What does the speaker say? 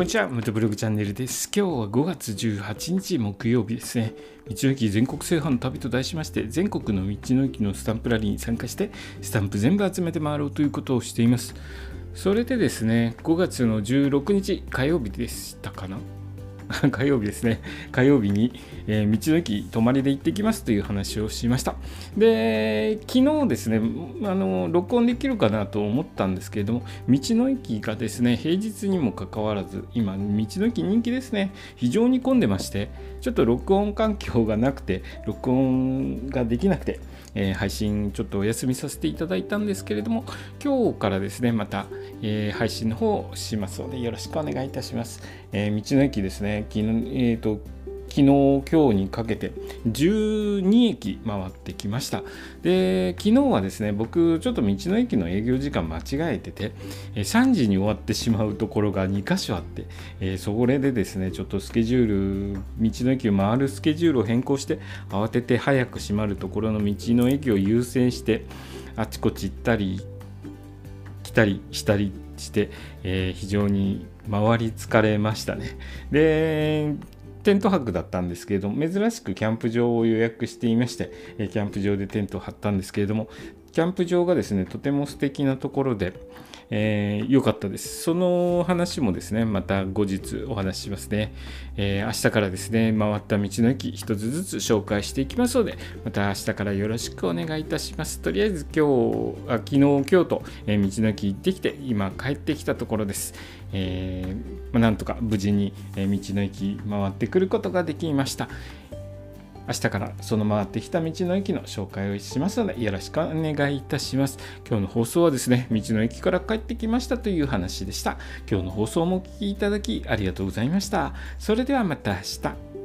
こんにちは、ムトブログチャンネルです。今日は5月18日木曜日ですね。道の駅全国制覇の旅と題しまして、全国の道の駅のスタンプラリーに参加して、スタンプ全部集めて回ろうということをしています。それでですね、5月の16日火曜日でしたかな？火曜日ですね、火曜日に、えー、道の駅泊まりで行ってきますという話をしました。で、昨日ですね、あの録音できるかなと思ったんですけれども、道の駅がですね、平日にもかかわらず、今、道の駅人気ですね、非常に混んでまして、ちょっと録音環境がなくて、録音ができなくて、えー、配信ちょっとお休みさせていただいたんですけれども、今日からですね、また、えー、配信の方をしますので、よろしくお願いいたします。え、道の駅ですね、昨日、えーと昨日、今日にかけて12駅回ってきました。で、昨日はですね、僕、ちょっと道の駅の営業時間間違えてて、3時に終わってしまうところが2箇所あって、えそれでですね、ちょっとスケジュール、道の駅を回るスケジュールを変更して、慌てて早く閉まるところの道の駅を優先して、あちこち行ったり、来たりしたりして、えー、非常に回り疲れましたね。でテント泊だったんですけれども珍しくキャンプ場を予約していましてキャンプ場でテントを張ったんですけれどもキャンプ場がですねとても素敵なところでえー、よかったです。その話もですね、また後日お話ししますね。えー、明日からですね、回った道の駅一つずつ紹介していきますので、また明日からよろしくお願いいたします。とりあえず今日、あ昨日、今日と、えー、道の駅行ってきて、今帰ってきたところです。えーまあ、なんとか無事に、え道の駅回ってくることができました。明日からその回ってきた道の駅の紹介をしますのでよろしくお願いいたします。今日の放送はですね、道の駅から帰ってきましたという話でした。今日の放送もお聴きいただきありがとうございました。それではまた明日。